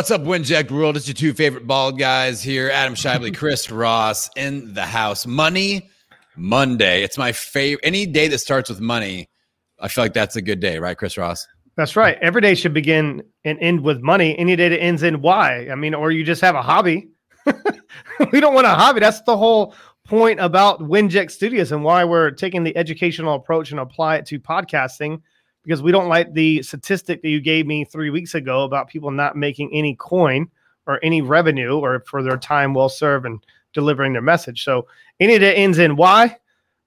What's up, Winject World? It's your two favorite bald guys here, Adam Schaeuble, Chris Ross in the house. Money Monday. It's my favorite. Any day that starts with money, I feel like that's a good day, right, Chris Ross? That's right. Every day should begin and end with money. Any day that ends in why? I mean, or you just have a hobby. we don't want a hobby. That's the whole point about Winject Studios and why we're taking the educational approach and apply it to podcasting because we don't like the statistic that you gave me three weeks ago about people not making any coin or any revenue or for their time well served and delivering their message. So any that ends in Y,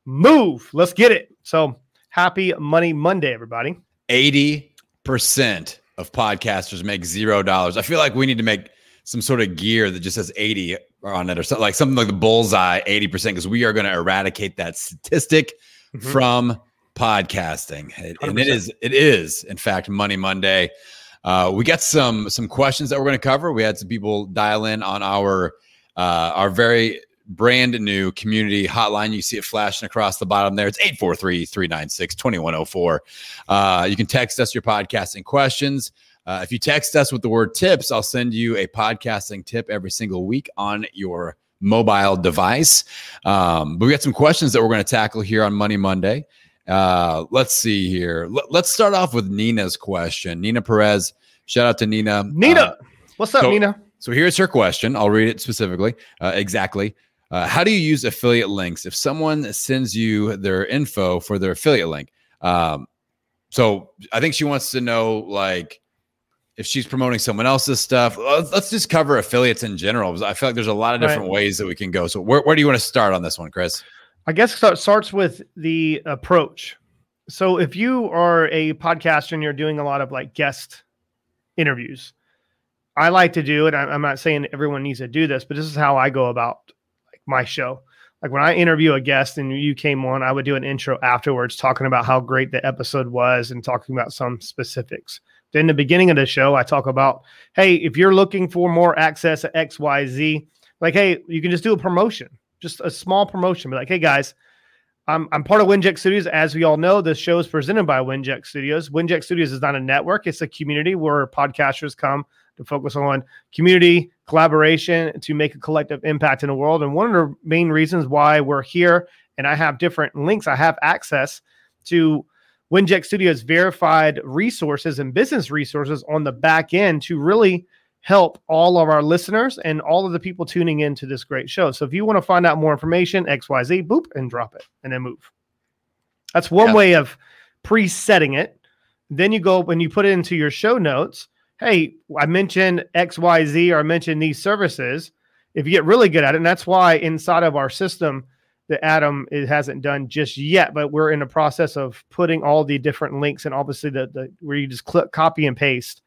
move. Let's get it. So happy Money Monday, everybody. 80% of podcasters make zero dollars. I feel like we need to make some sort of gear that just says 80 on it or something like something like the bullseye 80% because we are going to eradicate that statistic mm-hmm. from podcasting. And it is it is in fact Money Monday. Uh, we got some some questions that we're going to cover. We had some people dial in on our uh, our very brand new community hotline. You see it flashing across the bottom there. It's 843-396-2104. Uh, you can text us your podcasting questions. Uh, if you text us with the word tips, I'll send you a podcasting tip every single week on your mobile device. Um, but we got some questions that we're going to tackle here on Money Monday. Uh, let's see here. L- let's start off with Nina's question. Nina Perez. Shout out to Nina. Nina, uh, what's up, so, Nina? So here's her question. I'll read it specifically, uh, exactly. Uh, how do you use affiliate links if someone sends you their info for their affiliate link? Um, so I think she wants to know like if she's promoting someone else's stuff. Let's just cover affiliates in general. I feel like there's a lot of different right. ways that we can go. So where, where do you want to start on this one, Chris? I guess it starts with the approach. So if you are a podcaster and you're doing a lot of like guest interviews, I like to do it. I'm not saying everyone needs to do this, but this is how I go about like my show. Like when I interview a guest and you came on, I would do an intro afterwards talking about how great the episode was and talking about some specifics. Then the beginning of the show, I talk about, hey, if you're looking for more access at XYZ, like, hey, you can just do a promotion just a small promotion. Be like, hey guys, I'm I'm part of Winject Studios. As we all know, this show is presented by Winject Studios. Winject Studios is not a network; it's a community where podcasters come to focus on community collaboration to make a collective impact in the world. And one of the main reasons why we're here, and I have different links, I have access to Winject Studios verified resources and business resources on the back end to really help all of our listeners and all of the people tuning into this great show. So if you want to find out more information, XYZ, boop, and drop it and then move. That's one yeah. way of pre setting it. Then you go and you put it into your show notes. Hey, I mentioned XYZ or I mentioned these services. If you get really good at it, and that's why inside of our system that Adam it hasn't done just yet, but we're in the process of putting all the different links and obviously the, the where you just click copy and paste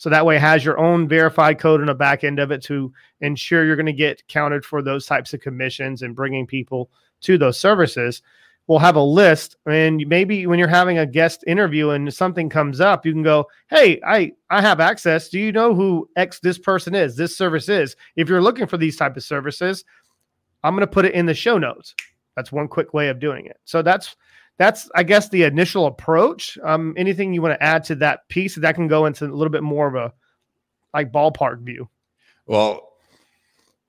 so that way it has your own verified code in the back end of it to ensure you're going to get counted for those types of commissions and bringing people to those services. We'll have a list, and maybe when you're having a guest interview and something comes up, you can go, "Hey, I I have access. Do you know who X this person is? This service is. If you're looking for these type of services, I'm going to put it in the show notes. That's one quick way of doing it. So that's that's I guess the initial approach. Um, anything you want to add to that piece that can go into a little bit more of a like ballpark view. Well,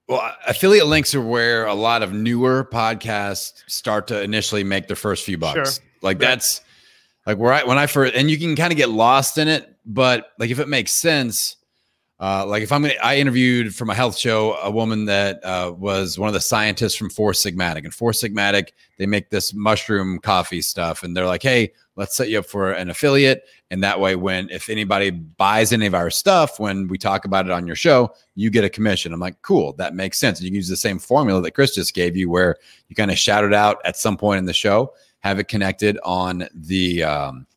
well, affiliate links are where a lot of newer podcasts start to initially make their first few bucks. Sure. Like right. that's like where I when I first and you can kind of get lost in it, but like if it makes sense, uh, like if I'm gonna, I interviewed for my health show a woman that uh, was one of the scientists from Four Sigmatic, and Four Sigmatic they make this mushroom coffee stuff, and they're like, hey, let's set you up for an affiliate, and that way, when if anybody buys any of our stuff, when we talk about it on your show, you get a commission. I'm like, cool, that makes sense. And you can use the same formula that Chris just gave you, where you kind of shout it out at some point in the show, have it connected on the um,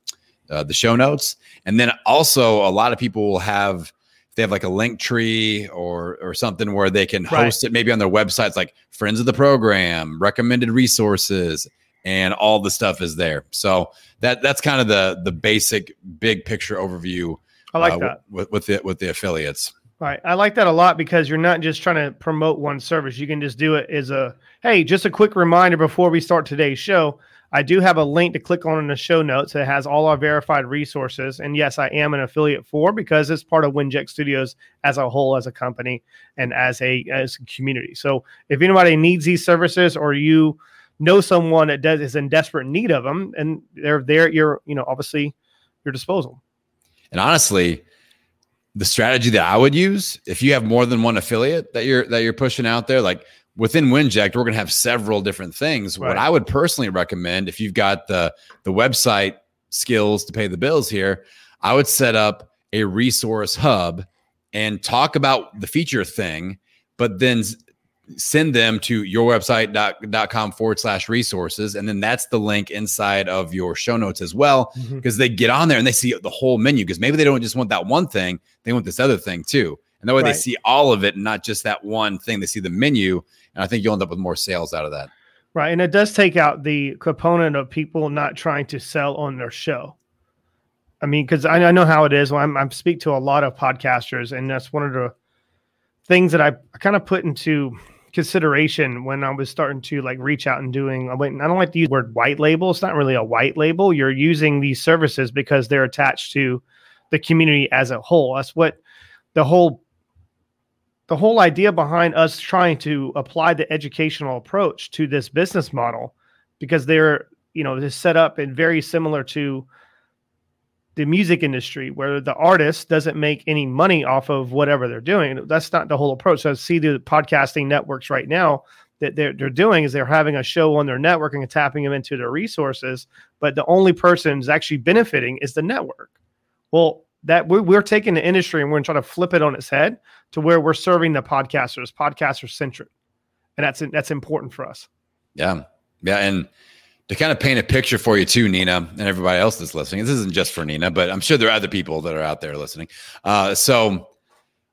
uh, the show notes, and then also a lot of people will have they have like a Linktree or or something where they can host right. it maybe on their websites like friends of the program recommended resources and all the stuff is there so that that's kind of the the basic big picture overview i like uh, that with, with the with the affiliates Right. I like that a lot because you're not just trying to promote one service. You can just do it as a hey, just a quick reminder before we start today's show. I do have a link to click on in the show notes that has all our verified resources. And yes, I am an affiliate for because it's part of Winject Studios as a whole, as a company, and as a as a community. So if anybody needs these services or you know someone that does is in desperate need of them, and they're there, you're you know obviously your disposal. And honestly, the strategy that I would use if you have more than one affiliate that you're that you're pushing out there, like within Winject, we're going to have several different things. Right. What I would personally recommend, if you've got the the website skills to pay the bills here, I would set up a resource hub and talk about the feature thing, but then send them to your website.com forward slash resources. And then that's the link inside of your show notes as well, because mm-hmm. they get on there and they see the whole menu. Because maybe they don't just want that one thing, they want this other thing too. And that way right. they see all of it and not just that one thing. They see the menu. And I think you'll end up with more sales out of that. Right. And it does take out the component of people not trying to sell on their show. I mean, because I, I, know how it is. When I'm, I speak to a lot of podcasters, and that's one of the things that I, I kind of put into consideration when I was starting to like reach out and doing. I don't like to use the word white label. It's not really a white label. You're using these services because they're attached to the community as a whole. That's what the whole the whole idea behind us trying to apply the educational approach to this business model because they're you know they're set up and very similar to the music industry where the artist doesn't make any money off of whatever they're doing. That's not the whole approach. So I see the podcasting networks right now that they're, they're doing is they're having a show on their network and tapping them into their resources. But the only person who's actually benefiting is the network. Well, that we're, we're taking the industry and we're trying to flip it on its head to where we're serving the podcasters, podcaster centric. And that's, that's important for us. Yeah. Yeah. And, to kind of paint a picture for you too, Nina, and everybody else that's listening. This isn't just for Nina, but I'm sure there are other people that are out there listening. Uh, so,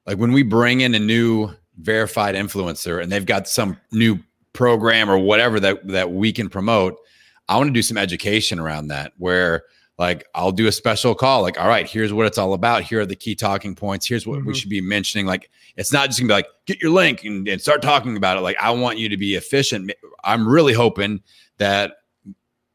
like when we bring in a new verified influencer and they've got some new program or whatever that that we can promote, I want to do some education around that. Where like I'll do a special call, like, all right, here's what it's all about. Here are the key talking points. Here's what mm-hmm. we should be mentioning. Like, it's not just gonna be like, get your link and, and start talking about it. Like, I want you to be efficient. I'm really hoping that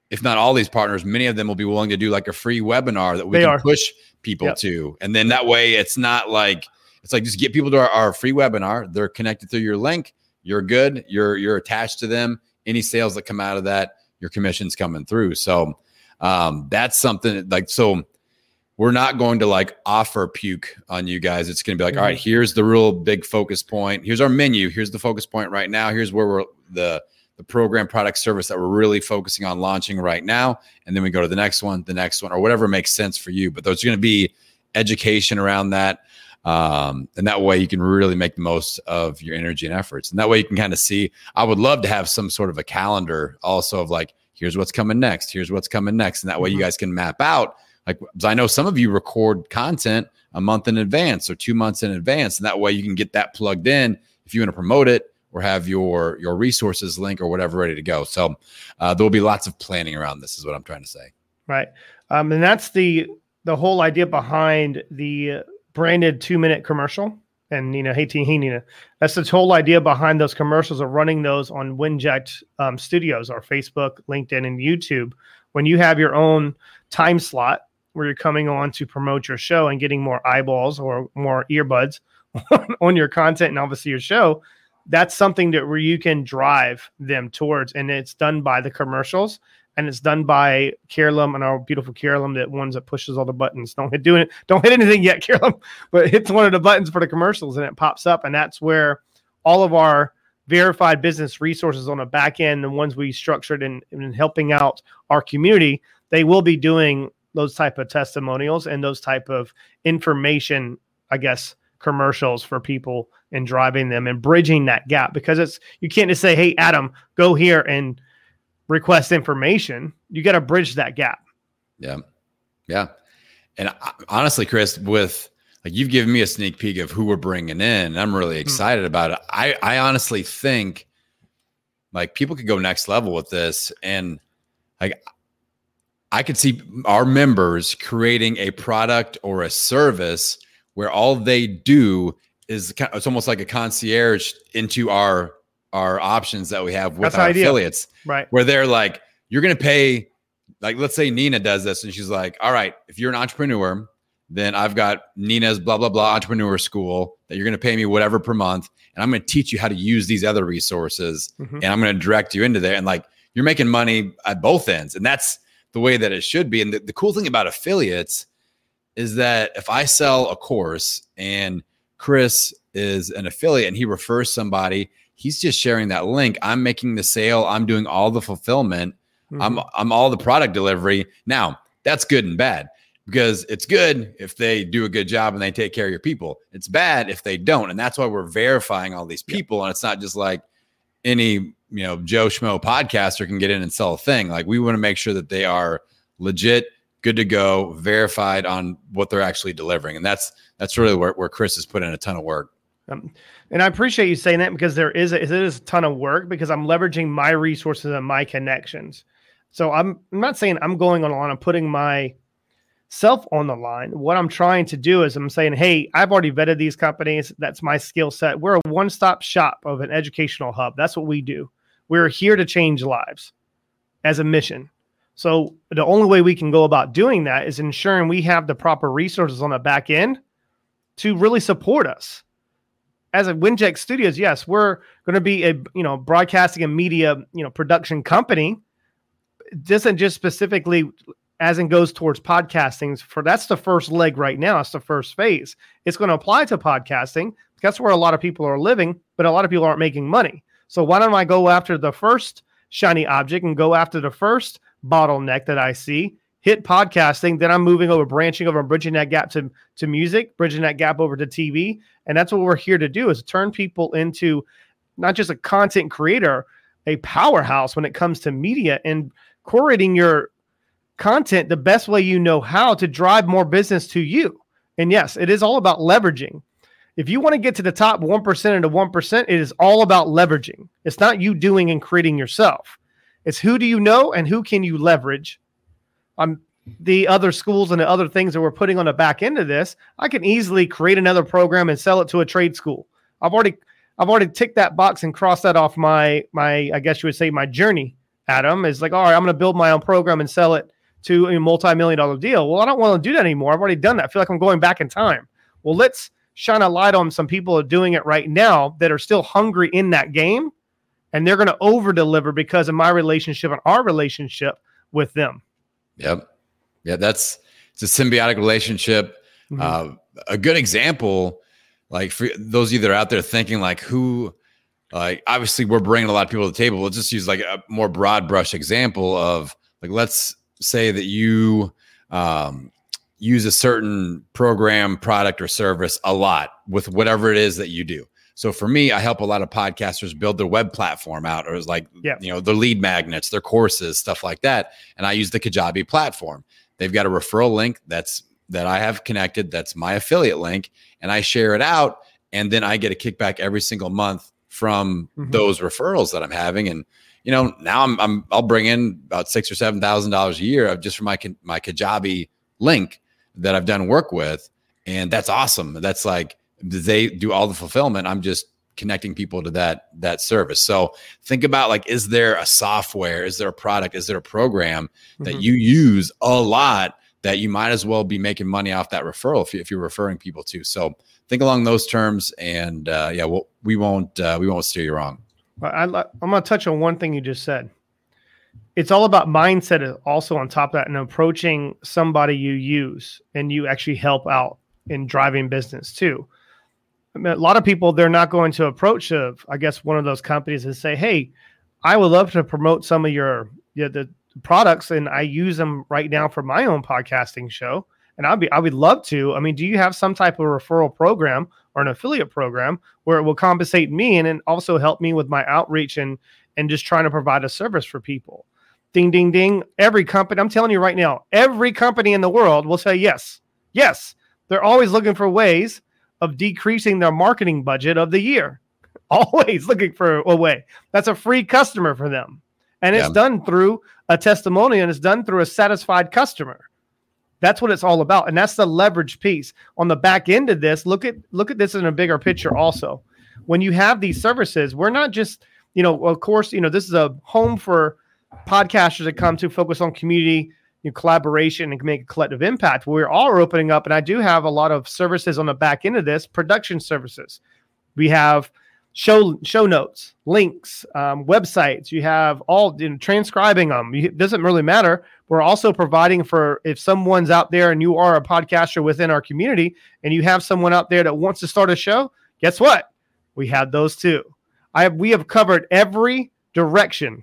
if not all these partners, many of them will be willing to do like a free webinar that we they can are. push people yep. to. And then that way it's not like it's like just get people to our, our, free webinar. They're connected through your link. You're good. You're you're attached to them. Any sales that come out of that, your commission's coming through. So um, that's something like so we're not going to like offer puke on you guys. It's going to be like, mm-hmm. all right, here's the real big focus point. Here's our menu. Here's the focus point right now. Here's where we're the the program, product, service that we're really focusing on launching right now. And then we go to the next one, the next one, or whatever makes sense for you. But there's going to be education around that. Um, and that way you can really make the most of your energy and efforts. And that way you can kind of see. I would love to have some sort of a calendar also of like, here's what's coming next, here's what's coming next. And that way mm-hmm. you guys can map out. Like, I know some of you record content a month in advance or two months in advance. And that way you can get that plugged in if you want to promote it or have your your resources link or whatever ready to go. So uh, there will be lots of planning around this. Is what I'm trying to say. Right, um, and that's the the whole idea behind the branded two minute commercial. And know, hey, T, hey, Nina, that's the whole idea behind those commercials of running those on Winject um, Studios, or Facebook, LinkedIn, and YouTube. When you have your own time slot where you're coming on to promote your show and getting more eyeballs or more earbuds on your content and obviously your show, that's something that where you can drive them towards, and it's done by the commercials, and it's done by Carolyn and our beautiful Carolyn, that ones that pushes all the buttons. Don't hit doing it. Don't hit anything yet, Carolyn, but hits one of the buttons for the commercials, and it pops up, and that's where all of our verified business resources on the back end, the ones we structured in, in helping out our community, they will be doing those type of testimonials and those type of information, I guess, commercials for people and driving them and bridging that gap because it's you can't just say hey adam go here and request information you got to bridge that gap yeah yeah and I, honestly chris with like you've given me a sneak peek of who we're bringing in i'm really hmm. excited mm-hmm. about it i i honestly think like people could go next level with this and like i could see our members creating a product or a service where all they do is it's almost like a concierge into our our options that we have with our affiliates, right? Where they're like, you're going to pay, like, let's say Nina does this, and she's like, all right, if you're an entrepreneur, then I've got Nina's blah blah blah entrepreneur school that you're going to pay me whatever per month, and I'm going to teach you how to use these other resources, mm-hmm. and I'm going to direct you into there, and like you're making money at both ends, and that's the way that it should be. And the, the cool thing about affiliates is that if I sell a course and Chris is an affiliate and he refers somebody, he's just sharing that link. I'm making the sale, I'm doing all the fulfillment, mm-hmm. I'm I'm all the product delivery. Now, that's good and bad because it's good if they do a good job and they take care of your people. It's bad if they don't. And that's why we're verifying all these people. And it's not just like any, you know, Joe Schmo podcaster can get in and sell a thing. Like we want to make sure that they are legit, good to go, verified on what they're actually delivering. And that's that's really where, where Chris has put in a ton of work. Um, and I appreciate you saying that because there is a, it is a ton of work because I'm leveraging my resources and my connections. So I'm, I'm not saying I'm going on and putting my self on the line. What I'm trying to do is I'm saying, hey, I've already vetted these companies. That's my skill set. We're a one stop shop of an educational hub. That's what we do. We're here to change lives as a mission. So the only way we can go about doing that is ensuring we have the proper resources on the back end to really support us. As a Winject Studios, yes, we're going to be a you know broadcasting and media you know production company. It doesn't just specifically as in goes towards podcasting. For that's the first leg right now. It's the first phase. It's going to apply to podcasting. That's where a lot of people are living but a lot of people aren't making money. So why don't i go after the first shiny object and go after the first bottleneck that i see hit podcasting then i'm moving over branching over bridging that gap to, to music bridging that gap over to tv and that's what we're here to do is turn people into not just a content creator a powerhouse when it comes to media and curating your content the best way you know how to drive more business to you. And yes, it is all about leveraging. If you want to get to the top 1% and into 1%, it is all about leveraging. It's not you doing and creating yourself. It's who do you know and who can you leverage. I'm the other schools and the other things that we're putting on the back end of this. I can easily create another program and sell it to a trade school. I've already I've already ticked that box and crossed that off my my I guess you would say my journey. Adam is like, all right, I'm going to build my own program and sell it to a multi-million dollar deal. Well, I don't want to do that anymore. I've already done that. I feel like I'm going back in time. Well, let's shine a light on some people are doing it right now that are still hungry in that game and they're going to over deliver because of my relationship and our relationship with them. Yep. Yeah, that's it's a symbiotic relationship. Mm-hmm. Uh, a good example, like for those of you that are out there thinking like who like obviously we're bringing a lot of people to the table. Let's just use like a more broad brush example of like let's say that you um, use a certain program, product, or service a lot with whatever it is that you do. So for me, I help a lot of podcasters build their web platform out, or like yeah. you know their lead magnets, their courses, stuff like that. And I use the Kajabi platform. They've got a referral link that's that I have connected. That's my affiliate link, and I share it out, and then I get a kickback every single month from mm-hmm. those referrals that I'm having. And you know, now I'm, I'm I'll bring in about six or seven thousand dollars a year of just for my my Kajabi link that I've done work with, and that's awesome. That's like they do all the fulfillment. I'm just connecting people to that that service. So think about like, is there a software? Is there a product? Is there a program that mm-hmm. you use a lot that you might as well be making money off that referral if, you, if you're referring people to? So think along those terms, and uh, yeah, we'll, we won't uh, we won't steer you wrong. I, am going to touch on one thing you just said. It's all about mindset, also on top of that, and approaching somebody you use and you actually help out in driving business too. A lot of people they're not going to approach of I guess one of those companies and say, "Hey, I would love to promote some of your yeah, the products, and I use them right now for my own podcasting show." and I'd be I would love to. I mean, do you have some type of referral program or an affiliate program where it will compensate me and then also help me with my outreach and and just trying to provide a service for people? Ding ding ding. Every company, I'm telling you right now, every company in the world will say yes. Yes. They're always looking for ways of decreasing their marketing budget of the year. Always looking for a way. That's a free customer for them. And it's yeah. done through a testimonial and it's done through a satisfied customer That's what it's all about. And that's the leverage piece. On the back end of this, look at look at this in a bigger picture also. When you have these services, we're not just, you know, of course, you know, this is a home for podcasters that come to focus on community collaboration and make a collective impact. We're all opening up, and I do have a lot of services on the back end of this production services. We have show show notes, links, um, websites. You have all you know, transcribing them. It doesn't really matter. We're also providing for if someone's out there and you are a podcaster within our community, and you have someone out there that wants to start a show. Guess what? We have those too. I have, we have covered every direction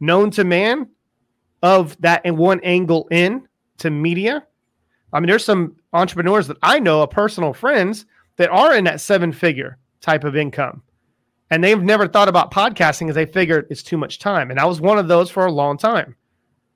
known to man of that in one angle in to media. I mean, there's some entrepreneurs that I know, personal friends that are in that seven figure type of income. And they've never thought about podcasting because they figured it's too much time. And I was one of those for a long time.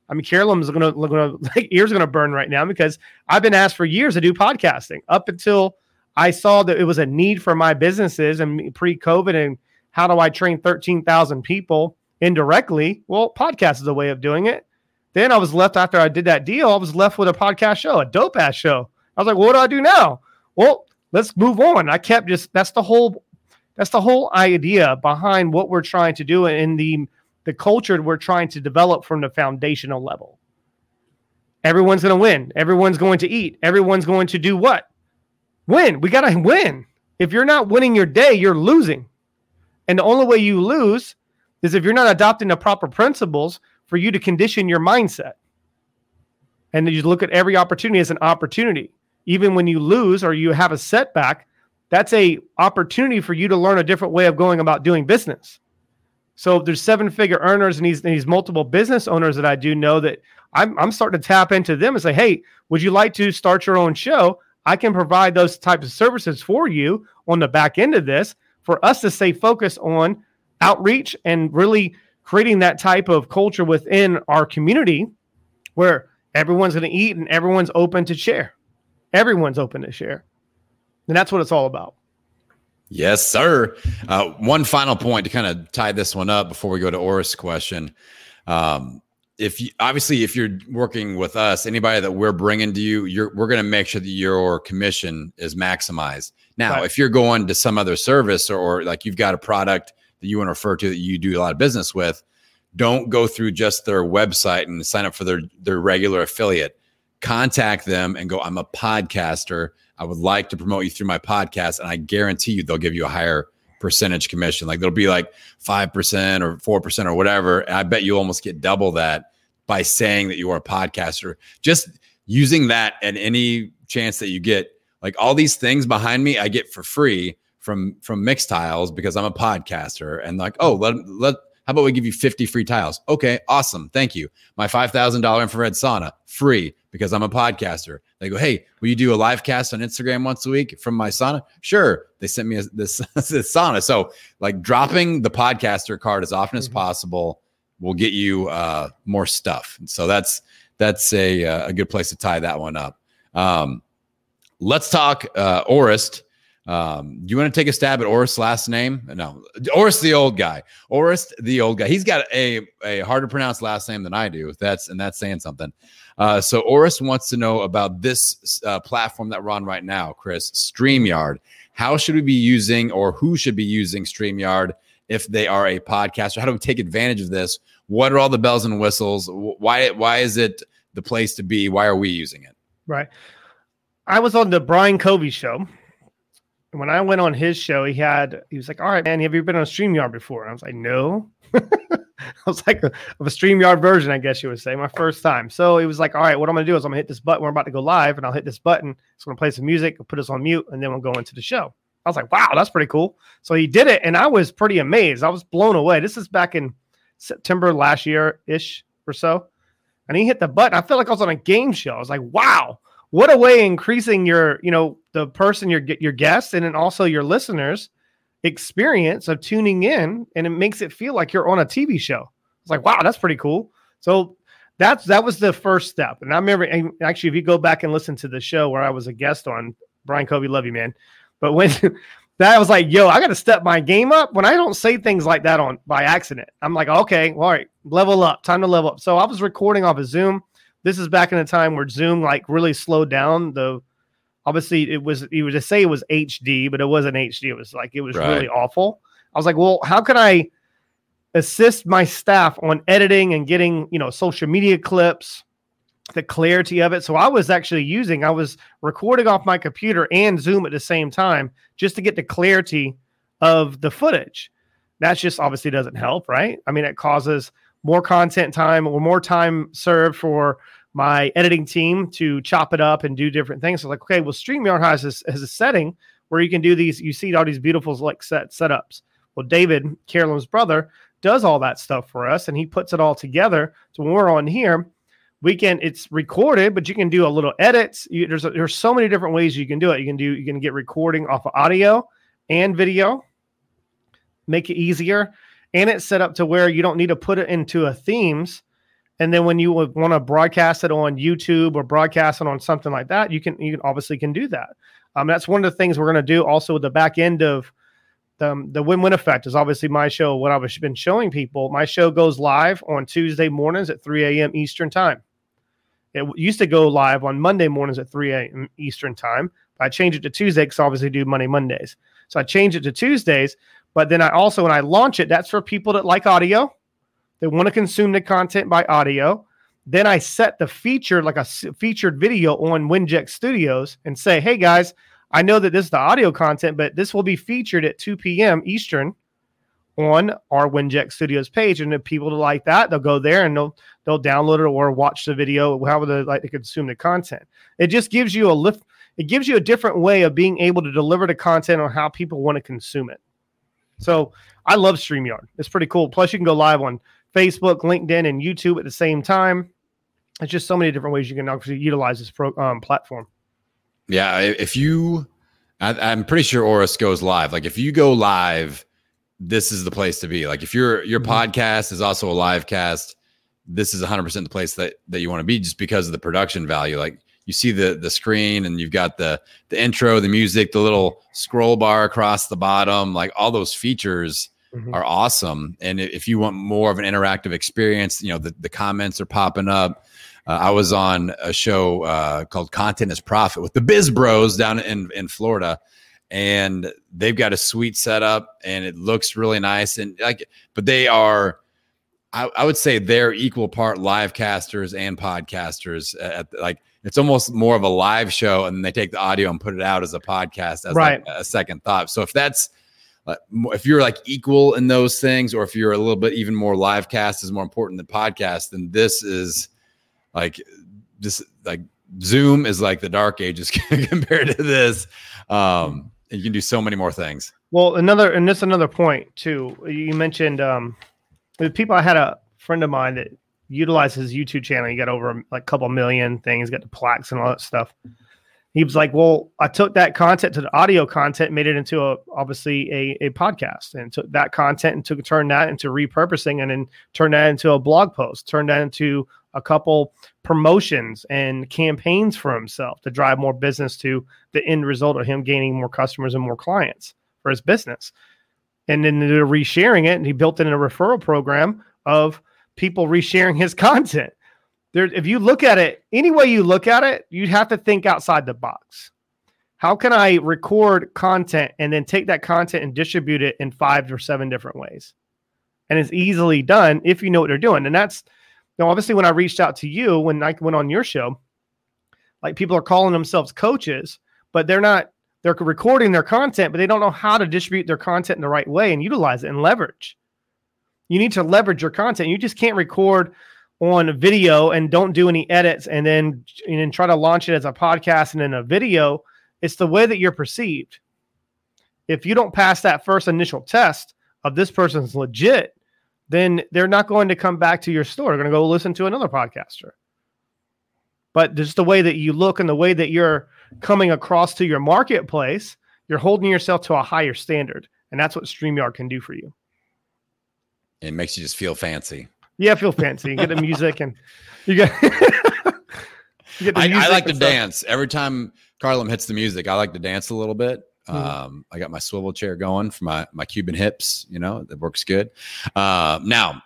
I mean, Carolyn's gonna gonna like ears gonna burn right now because I've been asked for years to do podcasting up until I saw that it was a need for my businesses and pre-COVID and how do I train 13,000 people indirectly? Well, podcast is a way of doing it. Then I was left after I did that deal. I was left with a podcast show, a dope ass show. I was like, well, what do I do now? Well, let's move on. I kept just that's the whole that's the whole idea behind what we're trying to do in the the culture we're trying to develop from the foundational level. Everyone's going to win. Everyone's going to eat. Everyone's going to do what? Win. We got to win. If you're not winning your day, you're losing. And the only way you lose is if you're not adopting the proper principles for you to condition your mindset. And you look at every opportunity as an opportunity. Even when you lose or you have a setback, that's a opportunity for you to learn a different way of going about doing business. So there's seven figure earners and these, these multiple business owners that I do know that I'm, I'm starting to tap into them and say, hey, would you like to start your own show? I can provide those types of services for you on the back end of this for us to stay focused on outreach and really creating that type of culture within our community where everyone's going to eat and everyone's open to share. Everyone's open to share. And that's what it's all about. Yes, sir. Uh, one final point to kind of tie this one up before we go to Orris' question. Um, if you, obviously if you're working with us, anybody that we're bringing to you, you're we're going to make sure that your commission is maximized. Now, right. if you're going to some other service or, or like you've got a product that you want to refer to that you do a lot of business with, don't go through just their website and sign up for their their regular affiliate. Contact them and go, I'm a podcaster. I would like to promote you through my podcast. And I guarantee you they'll give you a higher percentage commission. Like they'll be like 5% or 4% or whatever. And I bet you almost get double that by saying that you are a podcaster. Just using that and any chance that you get, like all these things behind me, I get for free from from Mixtiles because I'm a podcaster and like, oh, let let how about we give you 50 free tiles? Okay, awesome. Thank you. My $5,000 infrared sauna, free because I'm a podcaster. They go, hey, will you do a live cast on Instagram once a week from my sauna? Sure. They sent me a, this, this sauna. So, like, dropping the podcaster card as often as mm-hmm. possible will get you uh, more stuff. So that's that's a uh, a good place to tie that one up. Um, let's talk uh, Orist. Um, do you want to take a stab at Oris' last name? No, Oris the old guy. Oris the old guy. He's got a a harder to pronounce last name than I do. That's and that's saying something. Uh, so Oris wants to know about this uh, platform that we're on right now, Chris, StreamYard. How should we be using, or who should be using StreamYard if they are a podcaster? How do we take advantage of this? What are all the bells and whistles? Why why is it the place to be? Why are we using it? Right. I was on the Brian Covey show when I went on his show, he had he was like, "All right, man, have you been on StreamYard before?" And I was like, "No." I was like a, of a StreamYard version, I guess you would say, my first time. So he was like, "All right, what I'm gonna do is I'm gonna hit this button. We're about to go live, and I'll hit this button. It's gonna play some music, put us on mute, and then we'll go into the show." I was like, "Wow, that's pretty cool." So he did it, and I was pretty amazed. I was blown away. This is back in September last year ish or so, and he hit the button. I felt like I was on a game show. I was like, "Wow." What a way increasing your you know the person your your guests and then also your listeners experience of tuning in and it makes it feel like you're on a tv show. It's like wow that's pretty cool. So that's that was the first step. And i remember actually if you go back and listen to the show where i was a guest on brian covey love you man. But when that was like yo i gotta step my game up. When i don't say things like that on by accident i'm like okay all right level up time to level up. So i was recording off of zoom this is back in a time where Zoom like really slowed down the. Obviously, it was you would just say it was HD, but it wasn't HD. It was like it was right. really awful. I was like, well, how can I assist my staff on editing and getting you know social media clips, the clarity of it? So I was actually using, I was recording off my computer and Zoom at the same time just to get the clarity of the footage. That just obviously doesn't help, right? I mean, it causes more content time or more time served for my editing team to chop it up and do different things. So like, okay, well, StreamYard has this has a setting where you can do these. You see all these beautiful like set setups. Well, David, Carolyn's brother, does all that stuff for us, and he puts it all together. So when we're on here, we can. It's recorded, but you can do a little edits. You, there's a, there's so many different ways you can do it. You can do you can get recording off of audio and video, make it easier and it's set up to where you don't need to put it into a themes. And then when you want to broadcast it on youtube or broadcast it on something like that you can you can obviously can do that. Um, that's one of the things we're going to do also with the back end of the, um, the win-win effect is obviously my show what i've been showing people. My show goes live on tuesday mornings at 3 a.m eastern time. It used to go live on monday mornings at 3 a.m eastern time i changed it to tuesday because obviously do money mondays. So i changed it to tuesdays but then I also, when I launch it, that's for people that like audio, they want to consume the content by audio. Then I set the feature, like a featured video on Winject Studios, and say, hey guys, I know that this is the audio content, but this will be featured at 2 p.m. Eastern on our Winject Studios page. And if people like that, they'll go there and they'll they'll download it or watch the video, however they like to consume the content. It just gives you a lift, it gives you a different way of being able to deliver the content on how people want to consume it. So I love StreamYard. It's pretty cool. Plus, you can go live on Facebook, LinkedIn, and YouTube at the same time. It's just so many different ways you can actually utilize this pro, um, platform. Yeah, if you, I, am pretty sure Oris goes live. Like if you go live, this is the place to be. Like if your your mm-hmm. podcast is also a live cast, this is 100 percent the place that that you want to be, just because of the production value. Like you see the the screen and you've got the the intro, the music, the little scroll bar across the bottom, like all those features mm-hmm. are awesome. And if you want more of an interactive experience, you know the the comments are popping up. Uh, I was on a show uh, called Content is Profit with the Biz Bros down in in Florida, and they've got a sweet setup and it looks really nice. And like, but they are I, I, would say they're equal part live casters and podcasters. At, like it's almost more of a live show, and they take the audio and put it out as a podcast as right. like a second thought. So if that's uh, if you're like equal in those things, or if you're a little bit even more live cast is more important than podcast, then this is like this like Zoom is like the dark ages compared to this. Um, and you can do so many more things. Well, another and this another point too. You mentioned um the people I had a friend of mine that utilized his YouTube channel. He got over like a couple million things, got the plaques and all that stuff. He was like, "Well, I took that content to the audio content, made it into a obviously a, a podcast, and took that content and took turned that into repurposing, and then turned that into a blog post, turned that into a couple promotions and campaigns for himself to drive more business to the end result of him gaining more customers and more clients for his business." and then they're resharing it. And he built in a referral program of people resharing his content. There, if you look at it any way you look at it, you have to think outside the box. How can I record content and then take that content and distribute it in five or seven different ways? And it's easily done if you know what they're doing. And that's, know, obviously when I reached out to you when I went on your show, like people are calling themselves coaches, but they're not they're recording their content, but they don't know how to distribute their content in the right way and utilize it and leverage. You need to leverage your content. You just can't record on video and don't do any edits and then and then try to launch it as a podcast and then a video. It's the way that you're perceived. If you don't pass that first initial test of this person's legit, then they're not going to come back to your store. They're going to go listen to another podcaster. But just the way that you look and the way that you're coming across to your marketplace, you're holding yourself to a higher standard. And that's what StreamYard can do for you. It makes you just feel fancy. Yeah, feel fancy. You get the music and you get, you get I, I, like to stuff. dance. Every time Carolyn hits the music, I like to dance a little bit. Mm-hmm. Um, I got my swivel chair going for my my Cuban hips, you know, that works good. Uh, now,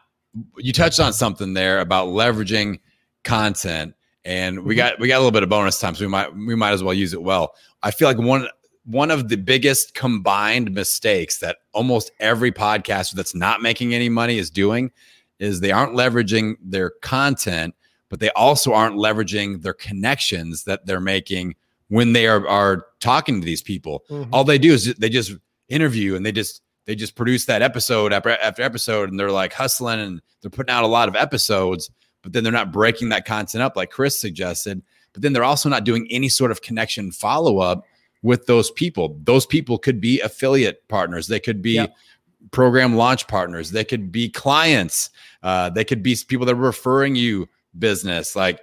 you touched on something there about leveraging content and we mm-hmm. got we got a little bit of bonus time, so we might we might as well use it well. I feel like one one of the biggest combined mistakes that almost every podcaster that's not making any money is doing is they aren't leveraging their content, but they also aren't leveraging their connections that they're making when they are are talking to these people. Mm-hmm. All they do is they just interview and they just they just produce that episode after after episode and they're like hustling and they're putting out a lot of episodes, but then they're not breaking that content up like Chris suggested. But then they're also not doing any sort of connection follow up with those people. Those people could be affiliate partners. They could be yep. program launch partners. They could be clients. Uh, they could be people that are referring you business. Like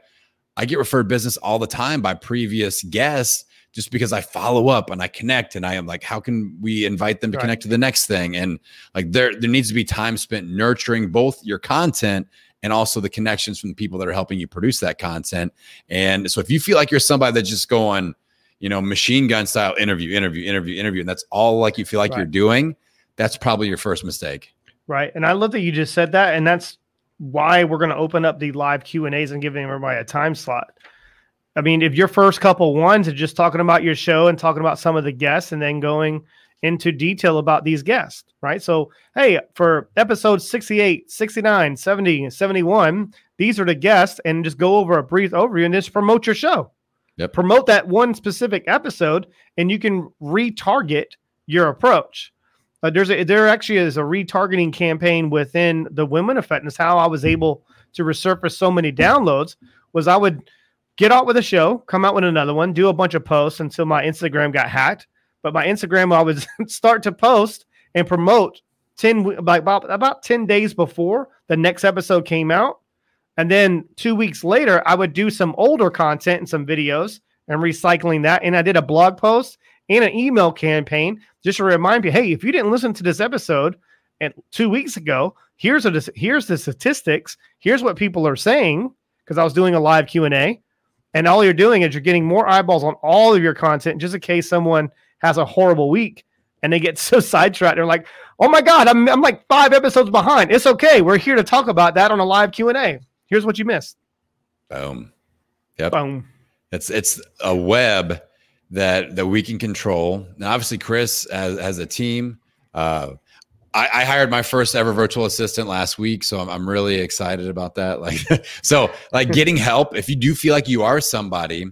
I get referred business all the time by previous guests just because I follow up and I connect and I am like, how can we invite them to right. connect to the next thing? And like there, there needs to be time spent nurturing both your content and also the connections from the people that are helping you produce that content. And so if you feel like you're somebody that's just going, you know, machine gun style interview, interview, interview, interview, and that's all like you feel like right. you're doing, that's probably your first mistake. Right. And I love that you just said that. And that's why we're going to open up the live Q and A's and giving everybody a time slot. I mean, if your first couple ones are just talking about your show and talking about some of the guests and then going into detail about these guests, right? So, hey, for episode 68, 69, 70, 71, these are the guests and just go over a brief overview and just promote your show. Yep. Promote that one specific episode and you can retarget your approach. Uh, there's a, there actually is a retargeting campaign within the Women of Fitness. How I was able to resurface so many downloads was I would get out with a show, come out with another one, do a bunch of posts until my Instagram got hacked. But my Instagram, I would start to post and promote 10 like about, about 10 days before the next episode came out. And then two weeks later, I would do some older content and some videos and recycling that. And I did a blog post and an email campaign just to remind you, hey, if you didn't listen to this episode and two weeks ago, here's a here's the statistics. Here's what people are saying because I was doing a live Q and A, and all you're doing is you're getting more eyeballs on all of your content just in case someone has a horrible week and they get so sidetracked. They're like, "Oh my god, I'm I'm like five episodes behind." It's okay. We're here to talk about that on a live Q and A. Here's what you missed. Boom. Yep. Boom. It's it's a web that that we can control. Now, obviously, Chris has, has a team. Uh, I, I, hired my first ever virtual assistant last week, so I'm, I'm really excited about that. Like, so like getting help. If you do feel like you are somebody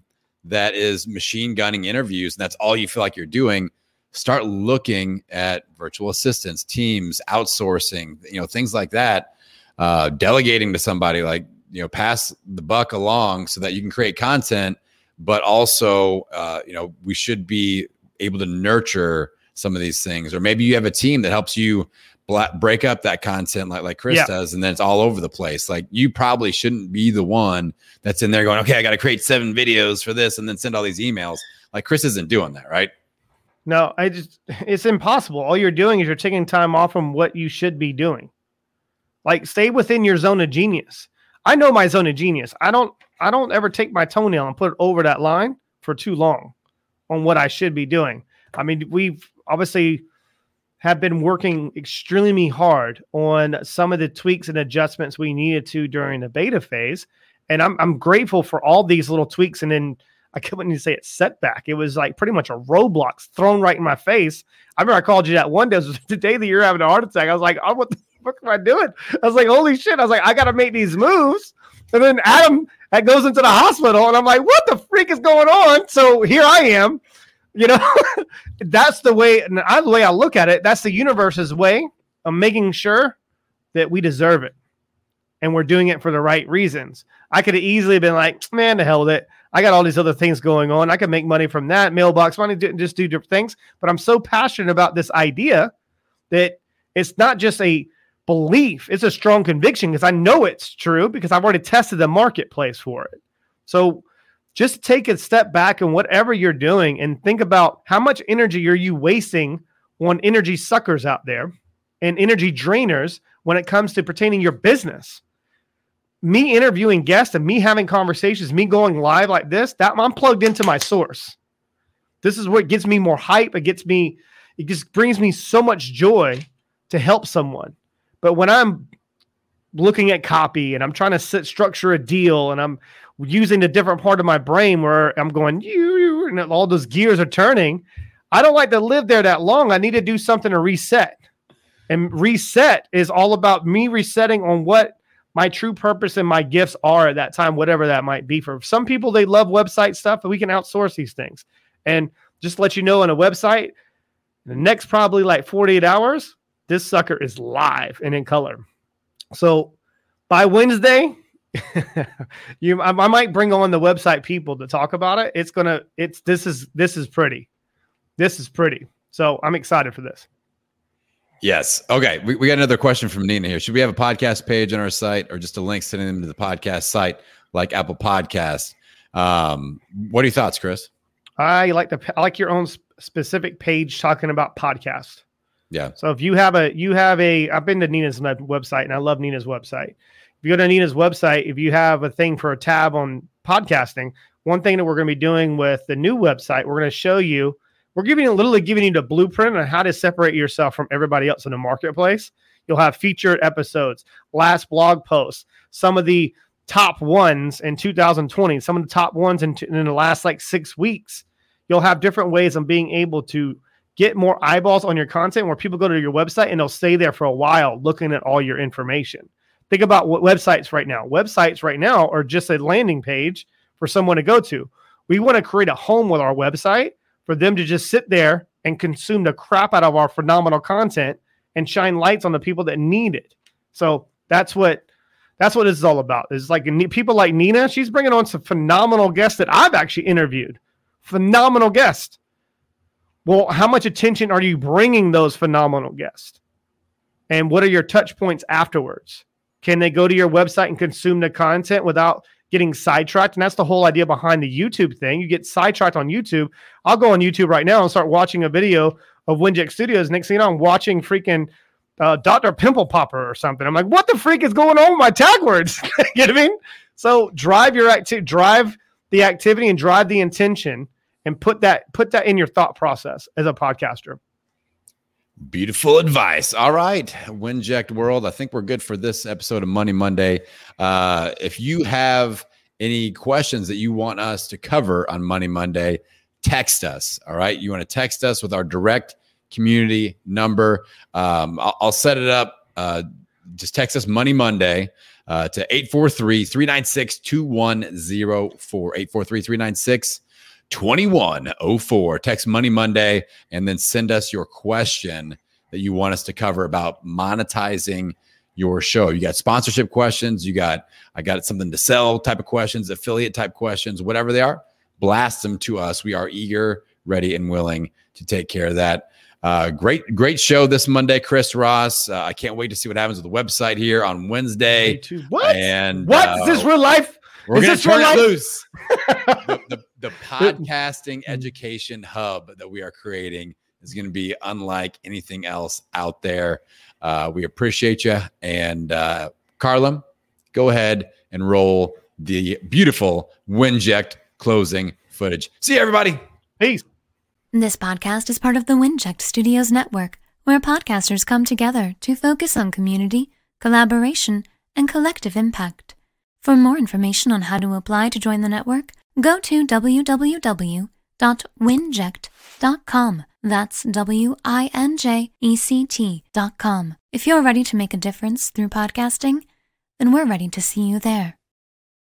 that is machine gunning interviews, and that's all you feel like you're doing, start looking at virtual assistants, teams, outsourcing, you know, things like that. Uh, delegating to somebody, like you know, pass the buck along so that you can create content but also uh, you know we should be able to nurture some of these things. Or maybe you have a team that helps you break up that content like like Chris yeah. does and then it's all over the place. Like you probably shouldn't be the one that's in there going okay I got to create seven videos for this and then send all these emails. Like Chris isn't doing that right? No I just it's impossible. All you're doing is you're taking time off from what you should be doing like stay within your zone of genius I know my zone of genius I don't I don't ever take my toenail and put it over that line for too long on what I should be doing. I mean, we've obviously have been working extremely hard on some of the tweaks and adjustments we needed to during the beta phase. And I'm, I'm grateful for all these little tweaks. And then I couldn't even say it's setback. It was like pretty much a roadblock thrown right in my face. I remember I called you that one day, the day that you're having a heart attack. I was like, oh, what the fuck am I doing? I was like, holy shit. I was like, I got to make these moves. And then Adam goes into the hospital, and I'm like, what the freak is going on? So here I am. You know, that's the way. The way I look at it, that's the universe's way of making sure that we deserve it, and we're doing it for the right reasons. I could have easily been like, man, the hell with it. I got all these other things going on. I could make money from that mailbox money, just do different things. But I'm so passionate about this idea that it's not just a belief. It's a strong conviction because I know it's true because I've already tested the marketplace for it. So just take a step back and whatever you're doing and think about how much energy are you wasting on energy suckers out there and energy drainers when it comes to pertaining your business. Me interviewing guests and me having conversations, me going live like this, that I'm plugged into my source. This is what gets me more hype. It gets me, it just brings me so much joy to help someone. But when I'm looking at copy and I'm trying to sit, structure a deal and I'm using a different part of my brain where I'm going, you, and all those gears are turning. I don't like to live there that long. I need to do something to reset. And reset is all about me resetting on what my true purpose and my gifts are at that time, whatever that might be. For some people, they love website stuff, but we can outsource these things. And just let you know on a website, the next probably like 48 hours, this sucker is live and in color. So by Wednesday, you I, I, might bring on the website people to talk about it. It's gonna it's this is this is pretty. This is pretty. So I'm excited for this. Yes. Okay. We, we got another question from Nina here. Should we have a podcast page on our site or just a link sending them to the podcast site like Apple Podcasts? Um, what are your thoughts, Chris? I like the I like your own specific page talking about podcast. Yeah. So if you have a you have a I've been to Nina's website and I love Nina's website. If you go to Nina's website, if you have a thing for a tab on podcasting, one thing that we're going to be doing with the new website, we're going to show you we're giving literally giving you the blueprint on how to separate yourself from everybody else in the marketplace. You'll have featured episodes, last blog posts, some of the top ones in 2020, some of the top ones in, in the last like six weeks. You'll have different ways of being able to get more eyeballs on your content where people go to your website and they'll stay there for a while looking at all your information. Think about what websites right now. Websites right now are just a landing page for someone to go to. We want to create a home with our website for them to just sit there and consume the crap out of our phenomenal content and shine lights on the people that need it. So that's what that's what this is all about. Is like people like Nina. She's bringing on some phenomenal guests that I've actually interviewed. Phenomenal guests well, how much attention are you bringing those phenomenal guests? And what are your touch points afterwards? Can they go to your website and consume the content without getting sidetracked? And that's the whole idea behind the YouTube thing. You get sidetracked on YouTube. I'll go on YouTube right now and start watching a video of Winject Studios. Next thing you know, I'm watching freaking uh, Dr. Pimple Popper or something. I'm like, what the freak is going on with my tag words? you know what I mean? So drive your activity, drive the activity and drive the intention and put that put that in your thought process as a podcaster. Beautiful advice. All right, Winject World. I think we're good for this episode of Money Monday. Uh, if you have any questions that you want us to cover on Money Monday, text us. All right, you want to text us with our direct community number. Um, I'll, I'll, set it up. Uh, just text us Money Monday uh, to 843 396 2104. 843 396 2104. Text Money Monday and then send us your question that you want us to cover about monetizing your show. You got sponsorship questions, you got I got something to sell type of questions, affiliate type questions, whatever they are, blast them to us. We are eager, ready, and willing to take care of that. Uh, great, great show this Monday, Chris Ross. Uh, I can't wait to see what happens with the website here on Wednesday. What? And what uh, is this real life? We're going to turn it loose. the, the, the podcasting education hub that we are creating is going to be unlike anything else out there. Uh, we appreciate you. And uh, Carolyn, go ahead and roll the beautiful Winject closing footage. See you, everybody. Peace. This podcast is part of the Winject Studios Network, where podcasters come together to focus on community, collaboration, and collective impact. For more information on how to apply to join the network, go to www.winject.com. That's W I N J E C T.com. If you're ready to make a difference through podcasting, then we're ready to see you there.